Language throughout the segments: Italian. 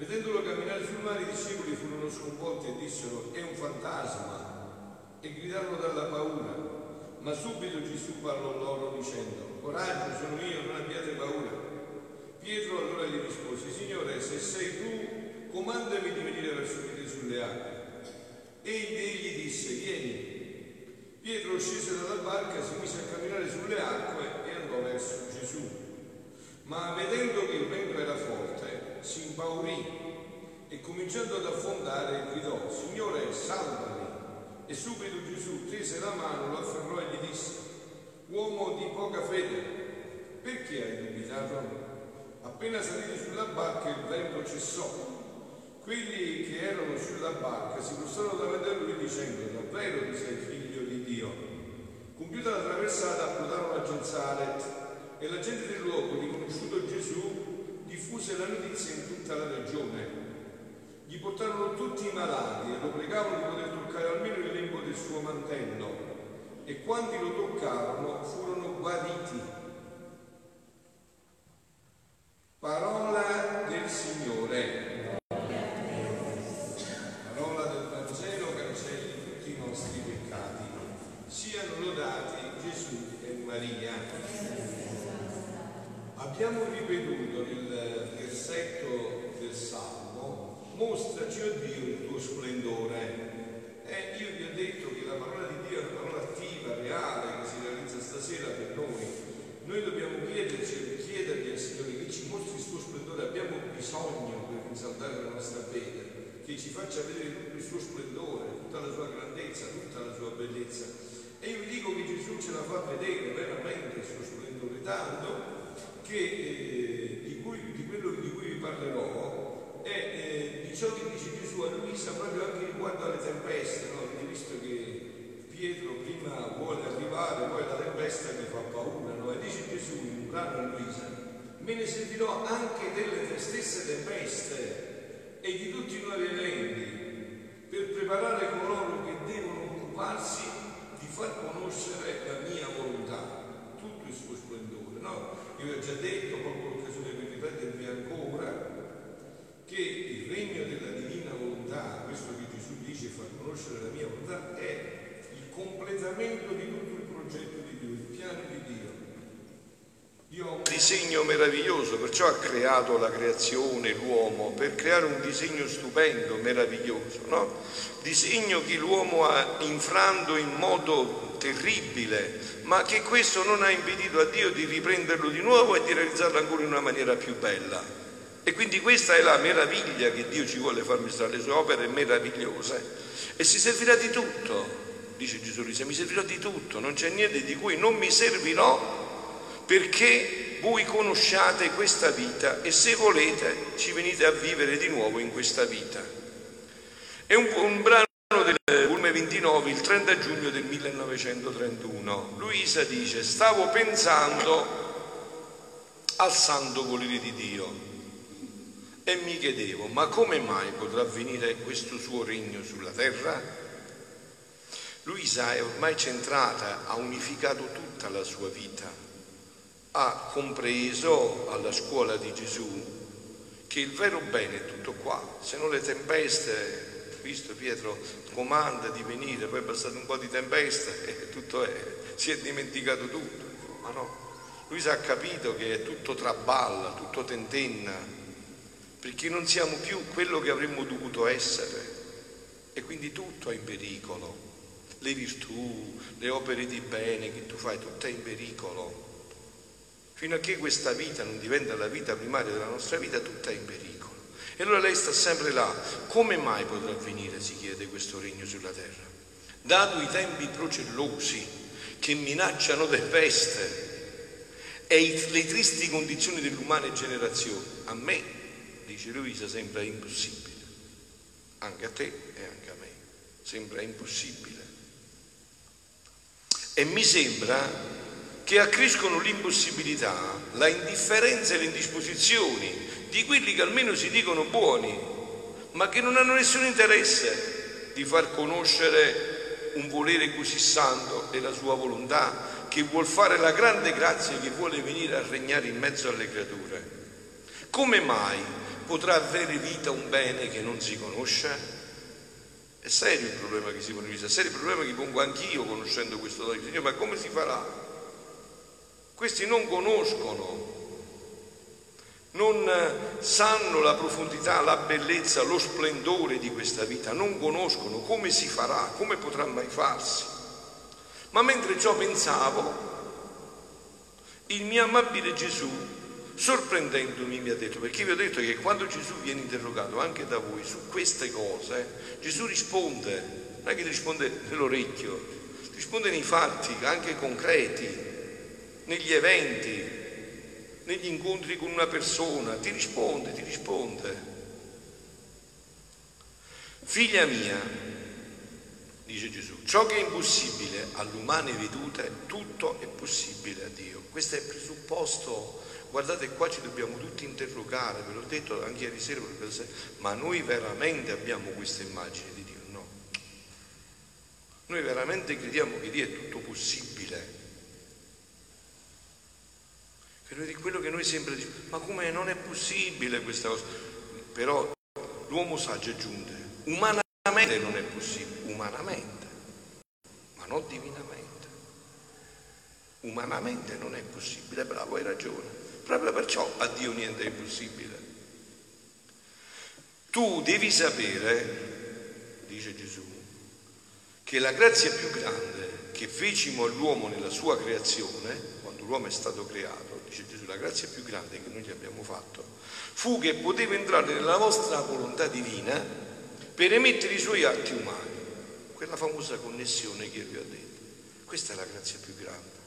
Vedendolo camminare sul mare i discepoli furono sconvolti e dissero è un fantasma e gridarono dalla paura. Ma subito Gesù parlò loro dicendo coraggio sono io, non abbiate paura. Pietro allora gli rispose Signore se sei tu comandami di venire verso di te sulle acque. Egli, egli disse, vieni. Pietro scese dalla barca, si mise a camminare sulle acque e andò verso Gesù. Ma vedendo che il vento era forte, si impaurì e cominciando ad affondare gridò, Signore, salvami. E subito Gesù tese la mano, lo afferrò e gli disse, uomo di poca fede, perché hai dubitato? Appena saliti sulla barca il vento cessò quelli che erano sulla barca si postarono davanti a lui dicendo davvero tu sei figlio di Dio. Compiuta la traversata approdarono a Genzaret e la gente del luogo, riconosciuto Gesù, diffuse la notizia in tutta la regione. Gli portarono tutti i malati e lo pregavano di poter toccare almeno il lembo del suo mantello e quanti lo toccarono furono guariti. Parola del Signore. abbiamo ripetuto nel versetto del Salmo, mostraci, o Dio, il tuo splendore. E io vi ho detto che la parola di Dio è una parola attiva, reale, che si realizza stasera per noi. Noi dobbiamo chiederci e chiedergli al Signore che ci mostri il suo splendore. Abbiamo bisogno per risaltare la nostra fede, che ci faccia vedere tutto il suo splendore, tutta la sua grandezza, tutta la sua bellezza. E io vi dico che Gesù ce la fa vedere veramente il suo splendore, tanto che, eh, di, cui, di, quello di cui vi parlerò ciò che dice Gesù a Luisa proprio anche riguardo alle tempeste, no? Avete visto che Pietro prima vuole arrivare, poi la tempesta gli fa paura, no? E dice Gesù in un brano a Luisa, me ne servirò anche delle stesse tempeste e di tutti i nuovi eventi per preparare coloro che devono occuparsi di far conoscere la mia volontà, tutto il suo splendore, no? Io ho già detto, proprio l'occasione per ripetervi ancora, che il regno della divina volontà, questo che Gesù dice, far conoscere la mia volontà, è il completamento di tutto il progetto di Dio, il piano di Dio. Dio ha un disegno meraviglioso, perciò ha creato la creazione, l'uomo, per creare un disegno stupendo, meraviglioso, no? Disegno che l'uomo ha infranto in modo terribile, ma che questo non ha impedito a Dio di riprenderlo di nuovo e di realizzarlo ancora in una maniera più bella. E quindi questa è la meraviglia che Dio ci vuole far mostrare, le sue opere meravigliose. E si servirà di tutto, dice Gesù, mi servirò di tutto, non c'è niente di cui non mi servirò perché voi conosciate questa vita e se volete ci venite a vivere di nuovo in questa vita. È un, un brano del volume 29, il 30 giugno del 1931. Luisa dice, stavo pensando al santo volere di Dio e mi chiedevo, ma come mai potrà venire questo suo regno sulla terra? Luisa è ormai centrata, ha unificato tutta la sua vita, ha compreso alla scuola di Gesù che il vero bene è tutto qua, se non le tempeste visto Pietro comanda di venire, poi è passato un po' di tempesta e tutto è, si è dimenticato tutto, ma no, lui ha capito che è tutto traballa, tutto tentenna, perché non siamo più quello che avremmo dovuto essere. E quindi tutto è in pericolo, le virtù, le opere di bene che tu fai, tutto è in pericolo. Fino a che questa vita non diventa la vita primaria della nostra vita, tutto è in pericolo. E allora lei sta sempre là. Come mai potrà venire, si chiede, questo regno sulla terra? Dato i tempi procellosi che minacciano del peste e le tristi condizioni dell'umana generazione, a me, dice Luisa, sembra impossibile. Anche a te e anche a me. Sembra impossibile. E mi sembra che accrescono l'impossibilità, la indifferenza e le indisposizioni di quelli che almeno si dicono buoni, ma che non hanno nessun interesse di far conoscere un volere così santo e la sua volontà, che vuol fare la grande grazia che vuole venire a regnare in mezzo alle creature. Come mai potrà avere vita un bene che non si conosce? È serio il problema che si pone, è serio il problema che pongo anch'io conoscendo questo dono Signore, ma come si farà? Questi non conoscono, non sanno la profondità, la bellezza, lo splendore di questa vita, non conoscono come si farà, come potrà mai farsi. Ma mentre ciò pensavo, il mio amabile Gesù, sorprendendomi, mi ha detto, perché vi ho detto che quando Gesù viene interrogato anche da voi su queste cose, Gesù risponde, non è che risponde nell'orecchio, risponde nei fatti, anche concreti negli eventi, negli incontri con una persona, ti risponde, ti risponde. Figlia mia, dice Gesù, ciò che è impossibile all'umane vedute, tutto è possibile a Dio. Questo è il presupposto. Guardate qua ci dobbiamo tutti interrogare, ve l'ho detto anche ieri sera, ma noi veramente abbiamo questa immagine di Dio? No. Noi veramente crediamo che Dio è tutto possibile di quello che noi sempre diciamo, ma come non è possibile questa cosa? Però l'uomo saggio aggiunge, umanamente non è possibile, umanamente, ma non divinamente. Umanamente non è possibile, bravo, hai ragione. Proprio perciò a Dio niente è impossibile. Tu devi sapere, dice Gesù, che la grazia più grande che fecimo all'uomo nella sua creazione, quando l'uomo è stato creato, dice Gesù, la grazia più grande che noi gli abbiamo fatto fu che poteva entrare nella vostra volontà divina per emettere i suoi atti umani, quella famosa connessione che vi ho detto. Questa è la grazia più grande,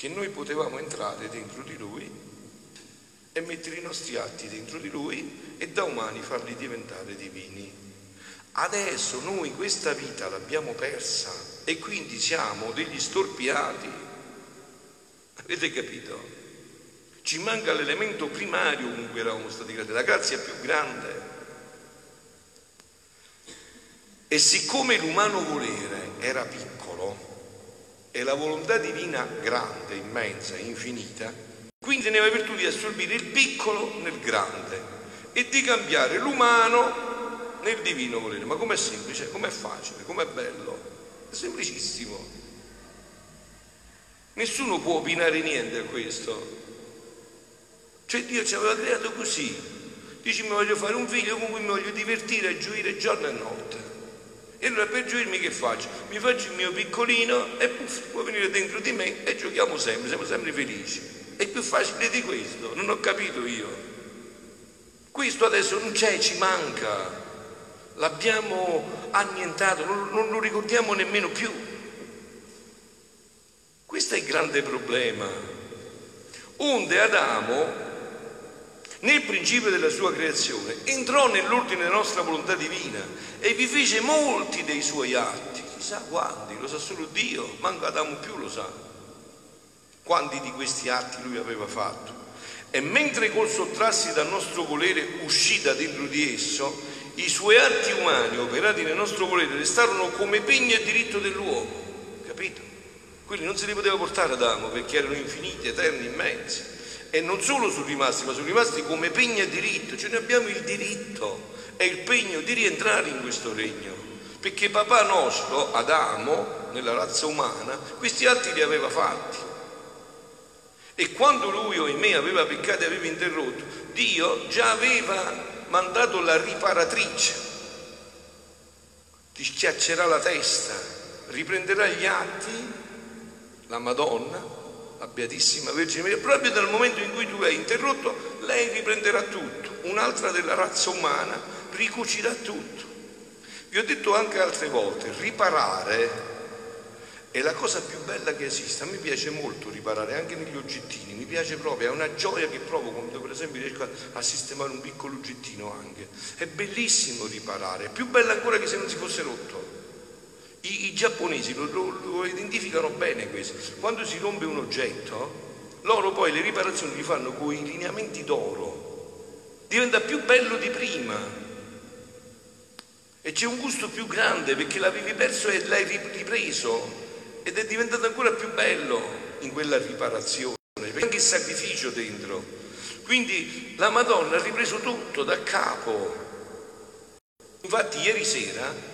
che noi potevamo entrare dentro di Lui e mettere i nostri atti dentro di Lui e da umani farli diventare divini. Adesso noi questa vita l'abbiamo persa e quindi siamo degli storpiati. Avete capito? Ci manca l'elemento primario con cui eravamo stati creati, la grazia più grande. E siccome l'umano volere era piccolo e la volontà divina grande, immensa, infinita, quindi teneva virtù di assorbire il piccolo nel grande e di cambiare l'umano nel divino volere. Ma com'è semplice, com'è facile, com'è bello? È semplicissimo. Nessuno può opinare niente a questo. Cioè Dio ci aveva creato così. Dici mi voglio fare un figlio con cui mi voglio divertire gioire giorno e notte. E allora per gioirmi che faccio? Mi faccio il mio piccolino e puff, può venire dentro di me e giochiamo sempre, siamo sempre felici. È più facile di questo, non ho capito io. Questo adesso non c'è, ci manca. L'abbiamo annientato, non, non lo ricordiamo nemmeno più. Questo è il grande problema. Onde Adamo nel principio della sua creazione, entrò nell'ordine della nostra volontà divina e vi fece molti dei suoi atti. Chissà quanti, lo sa solo Dio, manco Adamo più lo sa. Quanti di questi atti lui aveva fatto. E mentre col sottrarsi dal nostro volere uscì da dentro di esso, i suoi atti umani operati nel nostro volere restarono come pegno e diritto dell'uomo. Capito? Quelli non se li poteva portare Adamo perché erano infiniti, eterni, immensi e non solo sono rimasti, ma sono rimasti come pegno e diritto, cioè noi abbiamo il diritto e il pegno di rientrare in questo regno, perché papà nostro, Adamo, nella razza umana, questi atti li aveva fatti. E quando lui o in me aveva peccato e aveva interrotto, Dio già aveva mandato la riparatrice, ti schiaccerà la testa, riprenderà gli atti, la Madonna, la Beatissima Vergine Maria, proprio dal momento in cui tu hai interrotto, lei riprenderà tutto, un'altra della razza umana ricucirà tutto. Vi ho detto anche altre volte, riparare è la cosa più bella che esista. A me piace molto riparare anche negli oggettini, mi piace proprio, è una gioia che provo quando per esempio riesco a sistemare un piccolo oggettino anche. È bellissimo riparare, è più bello ancora che se non si fosse rotto. I, i giapponesi lo, lo, lo, identificano bene questo. Quando si rompe un oggetto, loro poi le riparazioni li fanno con i lineamenti d'oro. Diventa più bello di prima. E c'è un gusto più grande perché l'avevi perso e l'hai ripreso. Ed è diventato ancora più bello in quella riparazione. Perché anche il sacrificio dentro. Quindi la Madonna ha ripreso tutto da capo. Infatti ieri sera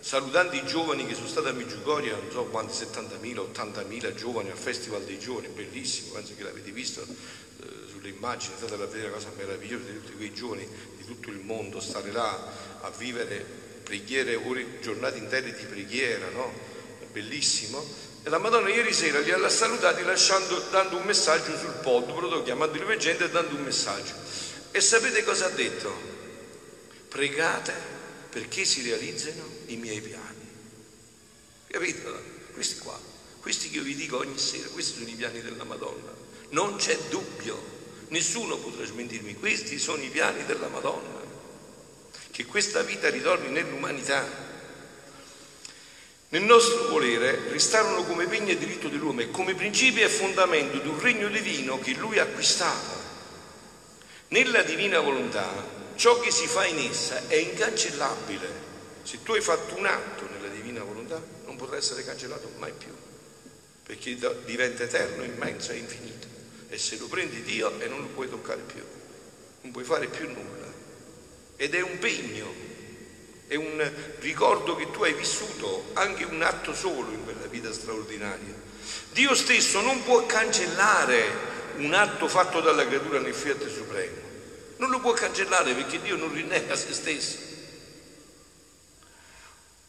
salutando i giovani che sono stati a Meggiugoria, non so quanti, 70.000, 80.000 giovani al Festival dei Giovani, bellissimo, penso che l'avete visto eh, sulle immagini, è stata a vedere una cosa meravigliosa di tutti quei giovani di tutto il mondo, stare là a vivere preghiere, ore, giornate intere di preghiera, no? Bellissimo. E la Madonna ieri sera li ha salutati lasciando, dando un messaggio sul pod, proprio chiamando le veggenti e dando un messaggio. E sapete cosa ha detto? Pregate perché si realizzano i miei piani. Capito? Questi qua, questi che io vi dico ogni sera, questi sono i piani della Madonna. Non c'è dubbio, nessuno potrà smentirmi, questi sono i piani della Madonna. Che questa vita ritorni nell'umanità. Nel nostro volere restarono come pegno e diritto dell'uomo e come principio e fondamento di un regno divino che lui acquistava. Nella divina volontà ciò che si fa in essa è incancellabile. Se tu hai fatto un atto nella divina volontà, non potrà essere cancellato mai più, perché diventa eterno, immenso e infinito. E se lo prendi Dio e non lo puoi toccare più, non puoi fare più nulla. Ed è un pegno, è un ricordo che tu hai vissuto anche un atto solo in quella vita straordinaria. Dio stesso non può cancellare un atto fatto dalla creatura nel fiat supremo non lo può cancellare perché Dio non rinnega se stesso.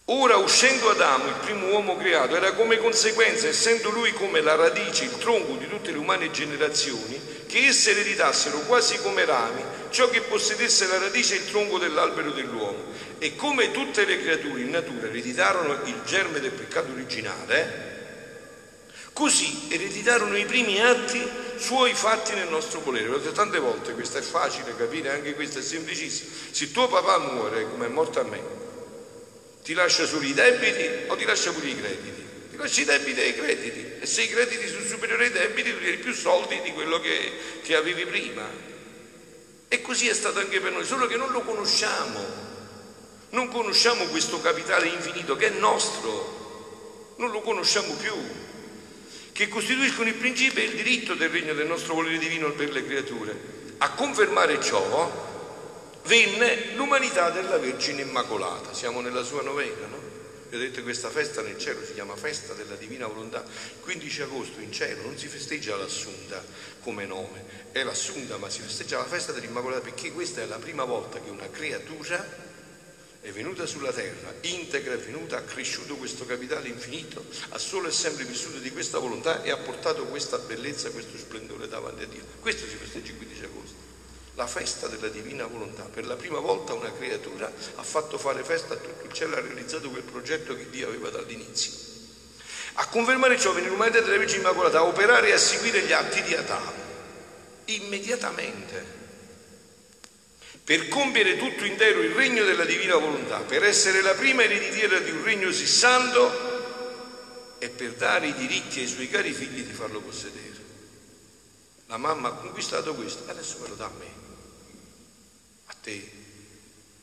Ora uscendo Adamo, il primo uomo creato, era come conseguenza, essendo lui come la radice, il tronco di tutte le umane generazioni, che esse ereditassero quasi come rami ciò che possedesse la radice e il tronco dell'albero dell'uomo. E come tutte le creature in natura ereditarono il germe del peccato originale, Così ereditarono i primi atti suoi fatti nel nostro volere. L'ho detto tante volte, questo è facile capire, anche questo è semplicissimo. Se tuo papà muore come è morto a me, ti lascia solo i debiti o ti lascia pure i crediti? Ti lascia i debiti e i crediti. E se i crediti sono superiori ai debiti, tu hai più soldi di quello che, che avevi prima. E così è stato anche per noi, solo che non lo conosciamo. Non conosciamo questo capitale infinito che è nostro. Non lo conosciamo più che costituiscono il principio e il diritto del regno del nostro volere divino per le creature. A confermare ciò venne l'umanità della Vergine Immacolata. Siamo nella sua novena, no? Vi ho detto che questa festa nel cielo si chiama festa della divina volontà. Il 15 agosto in cielo non si festeggia l'assunta come nome, è l'assunta, ma si festeggia la festa dell'Immacolata perché questa è la prima volta che una creatura è venuta sulla terra, integra è venuta, ha cresciuto questo capitale infinito, ha solo e sempre vissuto di questa volontà e ha portato questa bellezza, questo splendore davanti a Dio. Questo si festeggia il 15 agosto, la festa della divina volontà. Per la prima volta una creatura ha fatto fare festa a tutto il cielo, ha realizzato quel progetto che Dio aveva dall'inizio. A confermare ciò venne l'umanità della Vergine Immacolata a operare e a seguire gli atti di Adamo, immediatamente per compiere tutto intero il regno della divina volontà, per essere la prima ereditiera di un regno sì santo e per dare i diritti ai suoi cari figli di farlo possedere. La mamma ha conquistato questo, adesso me lo dà a me, a te,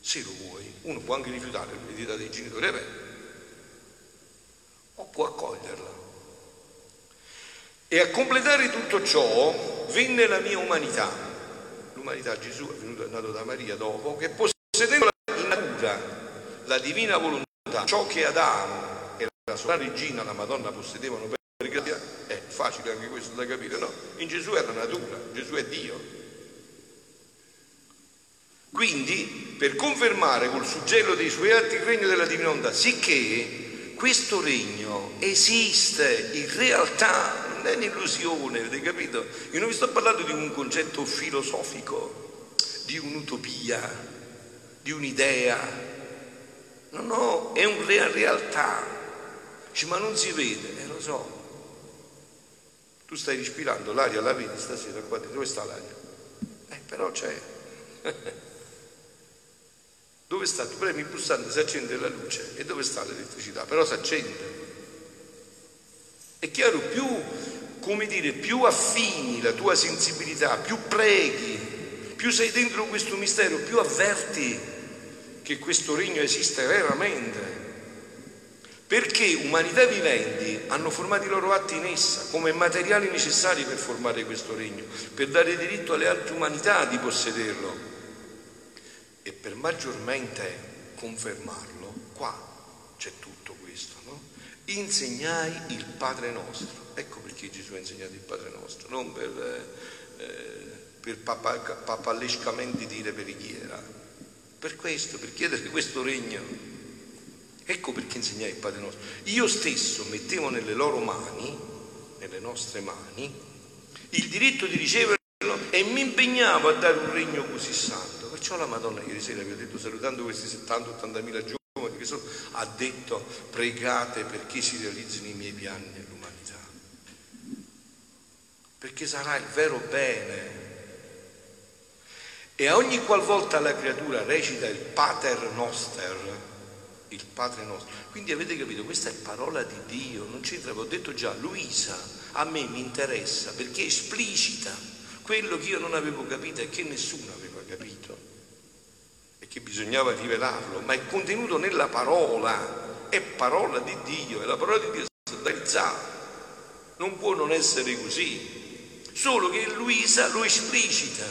se lo vuoi. Uno può anche rifiutare l'eredità dei genitori, eh o può accoglierla. E a completare tutto ciò venne la mia umanità l'umanità Gesù è venuto è nato da Maria dopo, che possedendo in natura la divina volontà, ciò che Adamo e la sua regina, la Madonna, possedevano per grazia, è facile anche questo da capire, no? In Gesù era natura, Gesù è Dio. Quindi, per confermare col suggello dei suoi atti il regno della divina volontà, sicché questo regno esiste in realtà non è un'illusione, avete capito? Io non vi sto parlando di un concetto filosofico, di un'utopia, di un'idea. No, no, è una realtà. Dice, ma non si vede, eh lo so. Tu stai respirando, l'aria la vedi stasera qua dentro, dove sta l'aria? Eh, però c'è. Dove sta? Tu premi il pulsante, si accende la luce. E dove sta l'elettricità? Però si accende. È chiaro, più, come dire, più affini la tua sensibilità, più preghi, più sei dentro questo mistero, più avverti che questo regno esiste veramente. Perché umanità viventi hanno formato i loro atti in essa come materiali necessari per formare questo regno, per dare diritto alle altre umanità di possederlo e per maggiormente confermarlo, qua c'è tutto? Insegnai il Padre nostro. Ecco perché Gesù ha insegnato il Padre nostro, non per, eh, per papallescamente dire preghiera, per questo, per chiedere questo regno. Ecco perché insegnai il Padre nostro. Io stesso mettevo nelle loro mani, nelle nostre mani, il diritto di riceverlo e mi impegnavo a dare un regno così santo Perciò la Madonna ieri sera vi ho detto, salutando questi 70-80 mila giovani che sono, ha detto pregate perché si realizzino i miei piani nell'umanità. Perché sarà il vero bene. E a ogni qualvolta la creatura recita il Pater Noster, il Padre nostro. Quindi avete capito, questa è parola di Dio, non c'entra, vi ho detto già, Luisa a me mi interessa perché esplicita quello che io non avevo capito e che nessuno aveva capito che bisognava rivelarlo, ma è contenuto nella parola, è parola di Dio, e la parola di Dio è stata non può non essere così, solo che Luisa lo esplicita,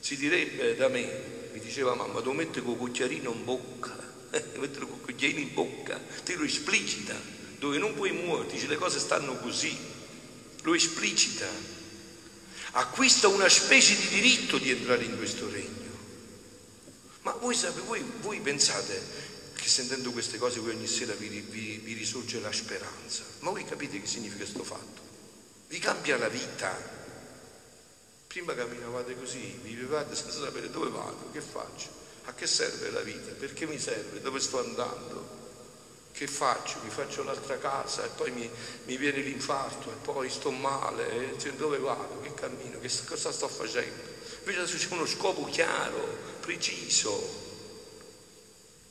si direbbe da me, mi diceva mamma, devo mettere con cucchiarino in bocca, mettere con cucchiarino in bocca, te lo esplicita, dove non puoi muoverti, le cose stanno così, lo esplicita, acquista una specie di diritto di entrare in questo regno. Ma voi, voi, voi pensate che sentendo queste cose voi ogni sera vi, vi, vi risorge la speranza? Ma voi capite che significa questo fatto? Vi cambia la vita. Prima camminavate così, vivevate senza sapere dove vado, che faccio, a che serve la vita, perché mi serve, dove sto andando, che faccio, mi faccio l'altra casa e poi mi, mi viene l'infarto e poi sto male, e dove vado, che cammino, che cosa sto facendo. Invece c'è uno scopo chiaro, preciso,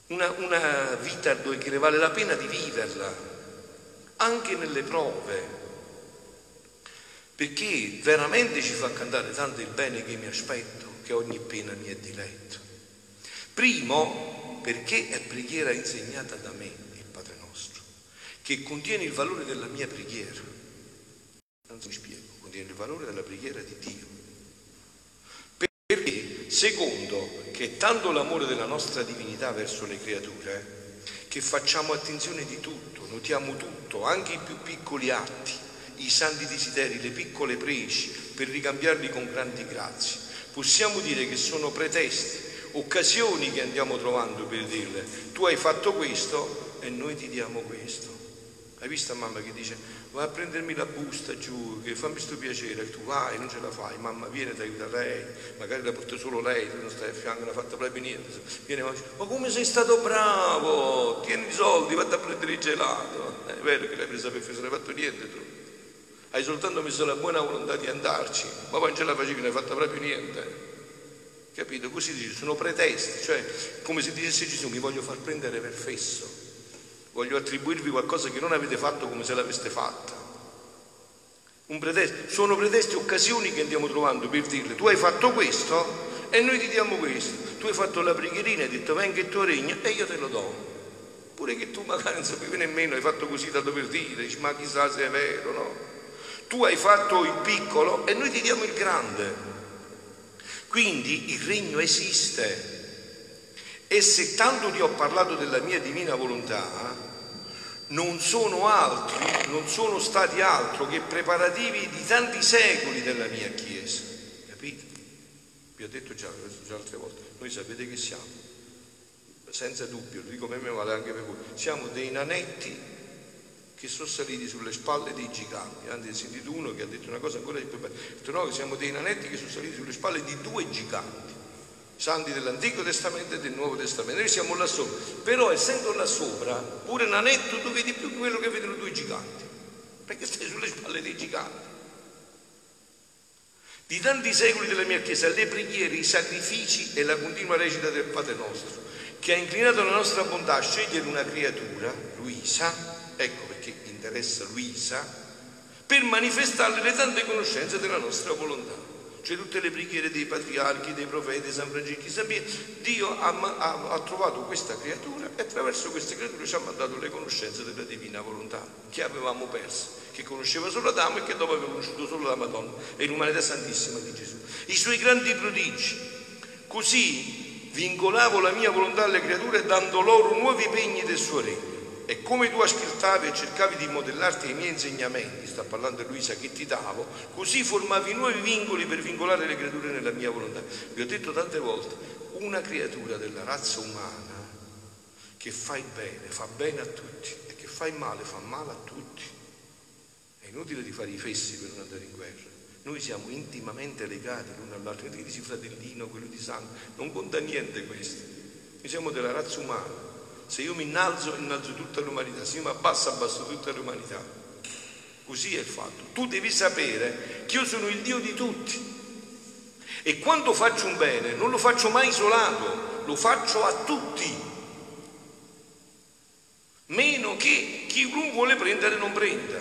una, una vita che ne vale la pena di viverla, anche nelle prove, perché veramente ci fa cantare tanto il bene che mi aspetto, che ogni pena mi è diletto. Primo, perché è preghiera insegnata da me, il Padre nostro, che contiene il valore della mia preghiera. Non mi spiego, contiene il valore della preghiera di Dio. Perché, secondo, che è tanto l'amore della nostra divinità verso le creature, che facciamo attenzione di tutto, notiamo tutto, anche i più piccoli atti, i santi desideri, le piccole preci, per ricambiarli con grandi grazie. Possiamo dire che sono pretesti, occasioni che andiamo trovando per dirle, tu hai fatto questo e noi ti diamo questo. Hai visto mamma che dice vai a prendermi la busta giù, che fammi questo piacere, tu vai, non ce la fai, mamma viene, ti aiuta lei, magari la porta solo lei, tu non stai a fianco, non ha fatto proprio niente, viene ma dice, ma come sei stato bravo, tieni i soldi, vatti a prendere il gelato, è vero che l'hai presa per fare, non hai fatto niente tu, hai soltanto messo la buona volontà di andarci, ma poi non ce la facevi, non hai fatto proprio niente. Capito? Così dice, sono pretesti, cioè come se dicesse Gesù mi voglio far prendere per fesso voglio attribuirvi qualcosa che non avete fatto come se l'aveste fatta. Un pretesto. Sono pretesti occasioni che andiamo trovando per dirle tu hai fatto questo e noi ti diamo questo. Tu hai fatto la preghierina hai detto venga il tuo regno e io te lo do. Pure che tu magari non sapevi nemmeno, hai fatto così tanto per dire, ma chissà se è vero, no? Tu hai fatto il piccolo e noi ti diamo il grande. Quindi il regno esiste. E se tanto ti ho parlato della mia divina volontà, non sono altri, non sono stati altro che preparativi di tanti secoli della mia Chiesa. Capite? Vi ho detto già, già altre volte, noi sapete che siamo, senza dubbio, lo dico per me vale anche per voi, siamo dei nanetti che sono saliti sulle spalle dei giganti. Anzi, ho sentito uno che ha detto una cosa ancora di più bella. Ha detto no, siamo dei nanetti che sono saliti sulle spalle di due giganti, santi dell'Antico Testamento e del Nuovo Testamento. Noi siamo là sopra. Però essendo là sopra, pure nanetto tu vedi più quello che vedono due giganti. Perché stai sulle spalle dei giganti. Di tanti secoli della mia Chiesa, le preghiere, i sacrifici e la continua recita del Padre nostro, che ha inclinato la nostra bontà a scegliere una creatura, Luisa, ecco perché interessa Luisa, per manifestarle le tante conoscenze della nostra volontà. Cioè tutte le preghiere dei patriarchi, dei profeti, San Francesco, San Pietro, Dio ha, ha, ha trovato questa creatura e attraverso queste creature ci ha mandato le conoscenze della divina volontà che avevamo perso che conosceva solo Adamo e che dopo aveva conosciuto solo la Madonna e l'umanità santissima di Gesù. I suoi grandi prodigi. Così vincolavo la mia volontà alle creature dando loro nuovi pegni del suo regno. E come tu ascoltavi e cercavi di modellarti ai miei insegnamenti, sta parlando Luisa che ti davo, così formavi nuovi vincoli per vincolare le creature nella mia volontà. Vi ho detto tante volte, una creatura della razza umana che fa il bene, fa bene a tutti e che fa il male, fa male a tutti inutile di fare i fessi per non andare in guerra. Noi siamo intimamente legati l'uno all'altro, non dici fratellino, quello di sangue, non conta niente questo. Noi siamo della razza umana. Se io mi innalzo, innalzo tutta l'umanità, se io mi abbasso, abbasso tutta l'umanità. Così è il fatto. Tu devi sapere che io sono il Dio di tutti. E quando faccio un bene non lo faccio mai isolato, lo faccio a tutti. Meno che chi vuole prendere non prenda.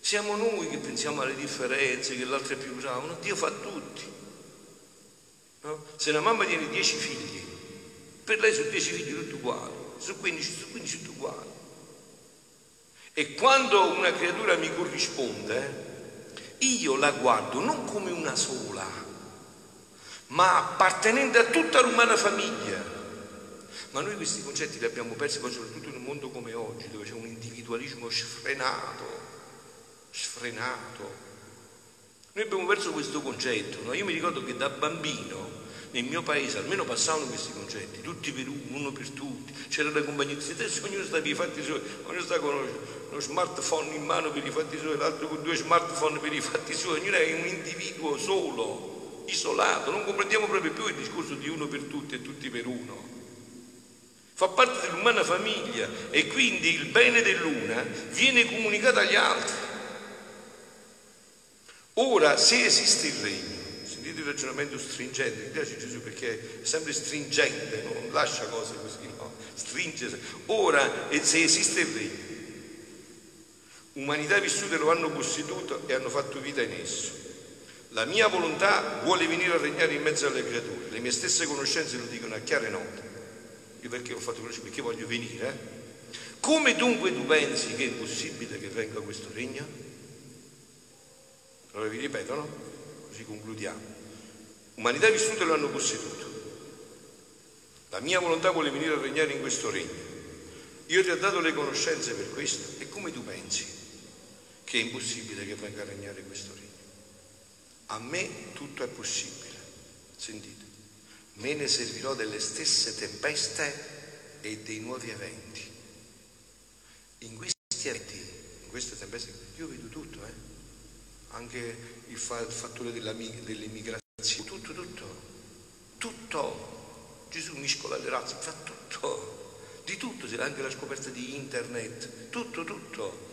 Siamo noi che pensiamo alle differenze, che l'altro è più bravo. No, Dio fa tutti. No? Se una mamma tiene dieci figli, per lei sono dieci figli tutti uguali, su quindici, su quindici tutti uguali. E quando una creatura mi corrisponde, io la guardo non come una sola, ma appartenente a tutta l'umana famiglia. Ma noi questi concetti li abbiamo persi poi soprattutto in un mondo come oggi, dove c'è un individualismo sfrenato, sfrenato. Noi abbiamo perso questo concetto, no? io mi ricordo che da bambino nel mio paese almeno passavano questi concetti, tutti per uno, uno per tutti, c'era la compagnia di adesso ognuno sta per i fatti suoi, ognuno sta con uno smartphone in mano per i fatti suoi, l'altro con due smartphone per i fatti suoi, ognuno è un individuo solo, isolato, non comprendiamo proprio più il discorso di uno per tutti e tutti per uno. Fa parte dell'umana famiglia e quindi il bene dell'una viene comunicato agli altri. Ora, se esiste il regno, il ragionamento stringente, mi piace Gesù perché è sempre stringente, non lascia cose così, no? Stringe. Ora, se esiste il regno, umanità vissute lo hanno costituito e hanno fatto vita in esso. La mia volontà vuole venire a regnare in mezzo alle creature, le mie stesse conoscenze lo dicono a chiare note. Io perché ho fatto conoscere? Perché voglio venire. Eh? Come dunque tu pensi che è possibile che venga questo regno? Allora vi ripeto, no? Così concludiamo. Umanità vissute lo hanno costituito. La mia volontà vuole venire a regnare in questo regno. Io ti ho dato le conoscenze per questo. E come tu pensi che è impossibile che venga a regnare questo regno? A me tutto è possibile. Sentite. Me ne servirò delle stesse tempeste e dei nuovi eventi. In questi eventi, in queste tempeste, io vedo tutto, eh? anche il, fattore dell'immigrazione, tutto, tutto, tutto. Gesù miscola le razze, fa tutto, di tutto, anche la scoperta di internet, tutto, tutto.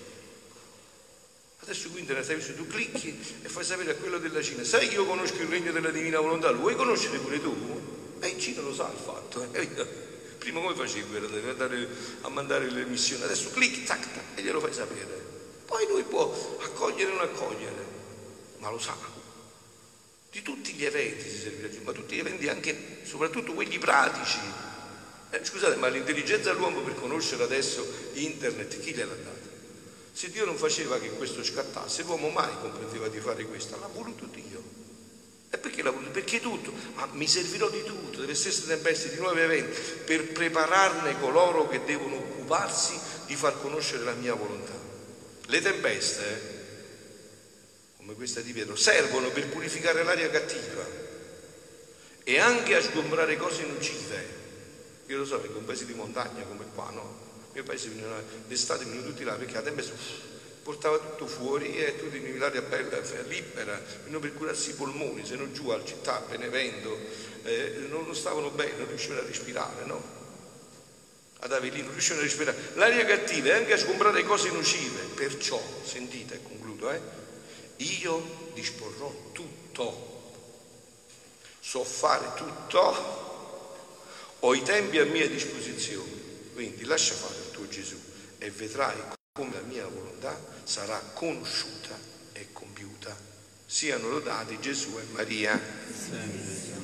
Adesso qui internet, visto, tu clicchi e fai sapere a quello della Cina, sai che io conosco il regno della divina volontà, lo vuoi conoscere pure tu? E in Cina lo sa il fatto. Eh? Prima come facevi per andare a mandare le missioni? Adesso clicchi, tac, tac, e glielo fai sapere. Poi lui può accogliere o non accogliere ma lo sa. Di tutti gli eventi si servirà Gesù, ma tutti gli eventi anche, soprattutto quelli pratici. Eh, scusate, ma l'intelligenza dell'uomo per conoscere adesso internet, chi gliel'ha data? Se Dio non faceva che questo scattasse, l'uomo mai comprendeva di fare questo, l'ha voluto Dio. E perché l'ha voluto? Perché tutto, ma mi servirò di tutto, delle stesse tempeste, di nuovi eventi, per prepararne coloro che devono occuparsi di far conoscere la mia volontà. Le tempeste, eh, come questa di Pietro, servono per purificare l'aria cattiva e anche a sgombrare cose nocive. Io lo so, perché un paese di montagna come qua, no? mio paese d'estate venivano tutti là perché a tempo portava tutto fuori e tutti in un'aria bella, libera, non per curarsi i polmoni, se no giù al città, Benevento, eh, non stavano bene, non riuscivano a respirare, no? Ad Avellino non riuscivano a respirare. L'aria cattiva è anche a sgombrare cose nocive, perciò, sentite concludo, eh, io disporrò tutto, so fare tutto, ho i tempi a mia disposizione, quindi lascia fare il tuo Gesù e vedrai come la mia volontà sarà conosciuta e compiuta. Siano lodati Gesù e Maria.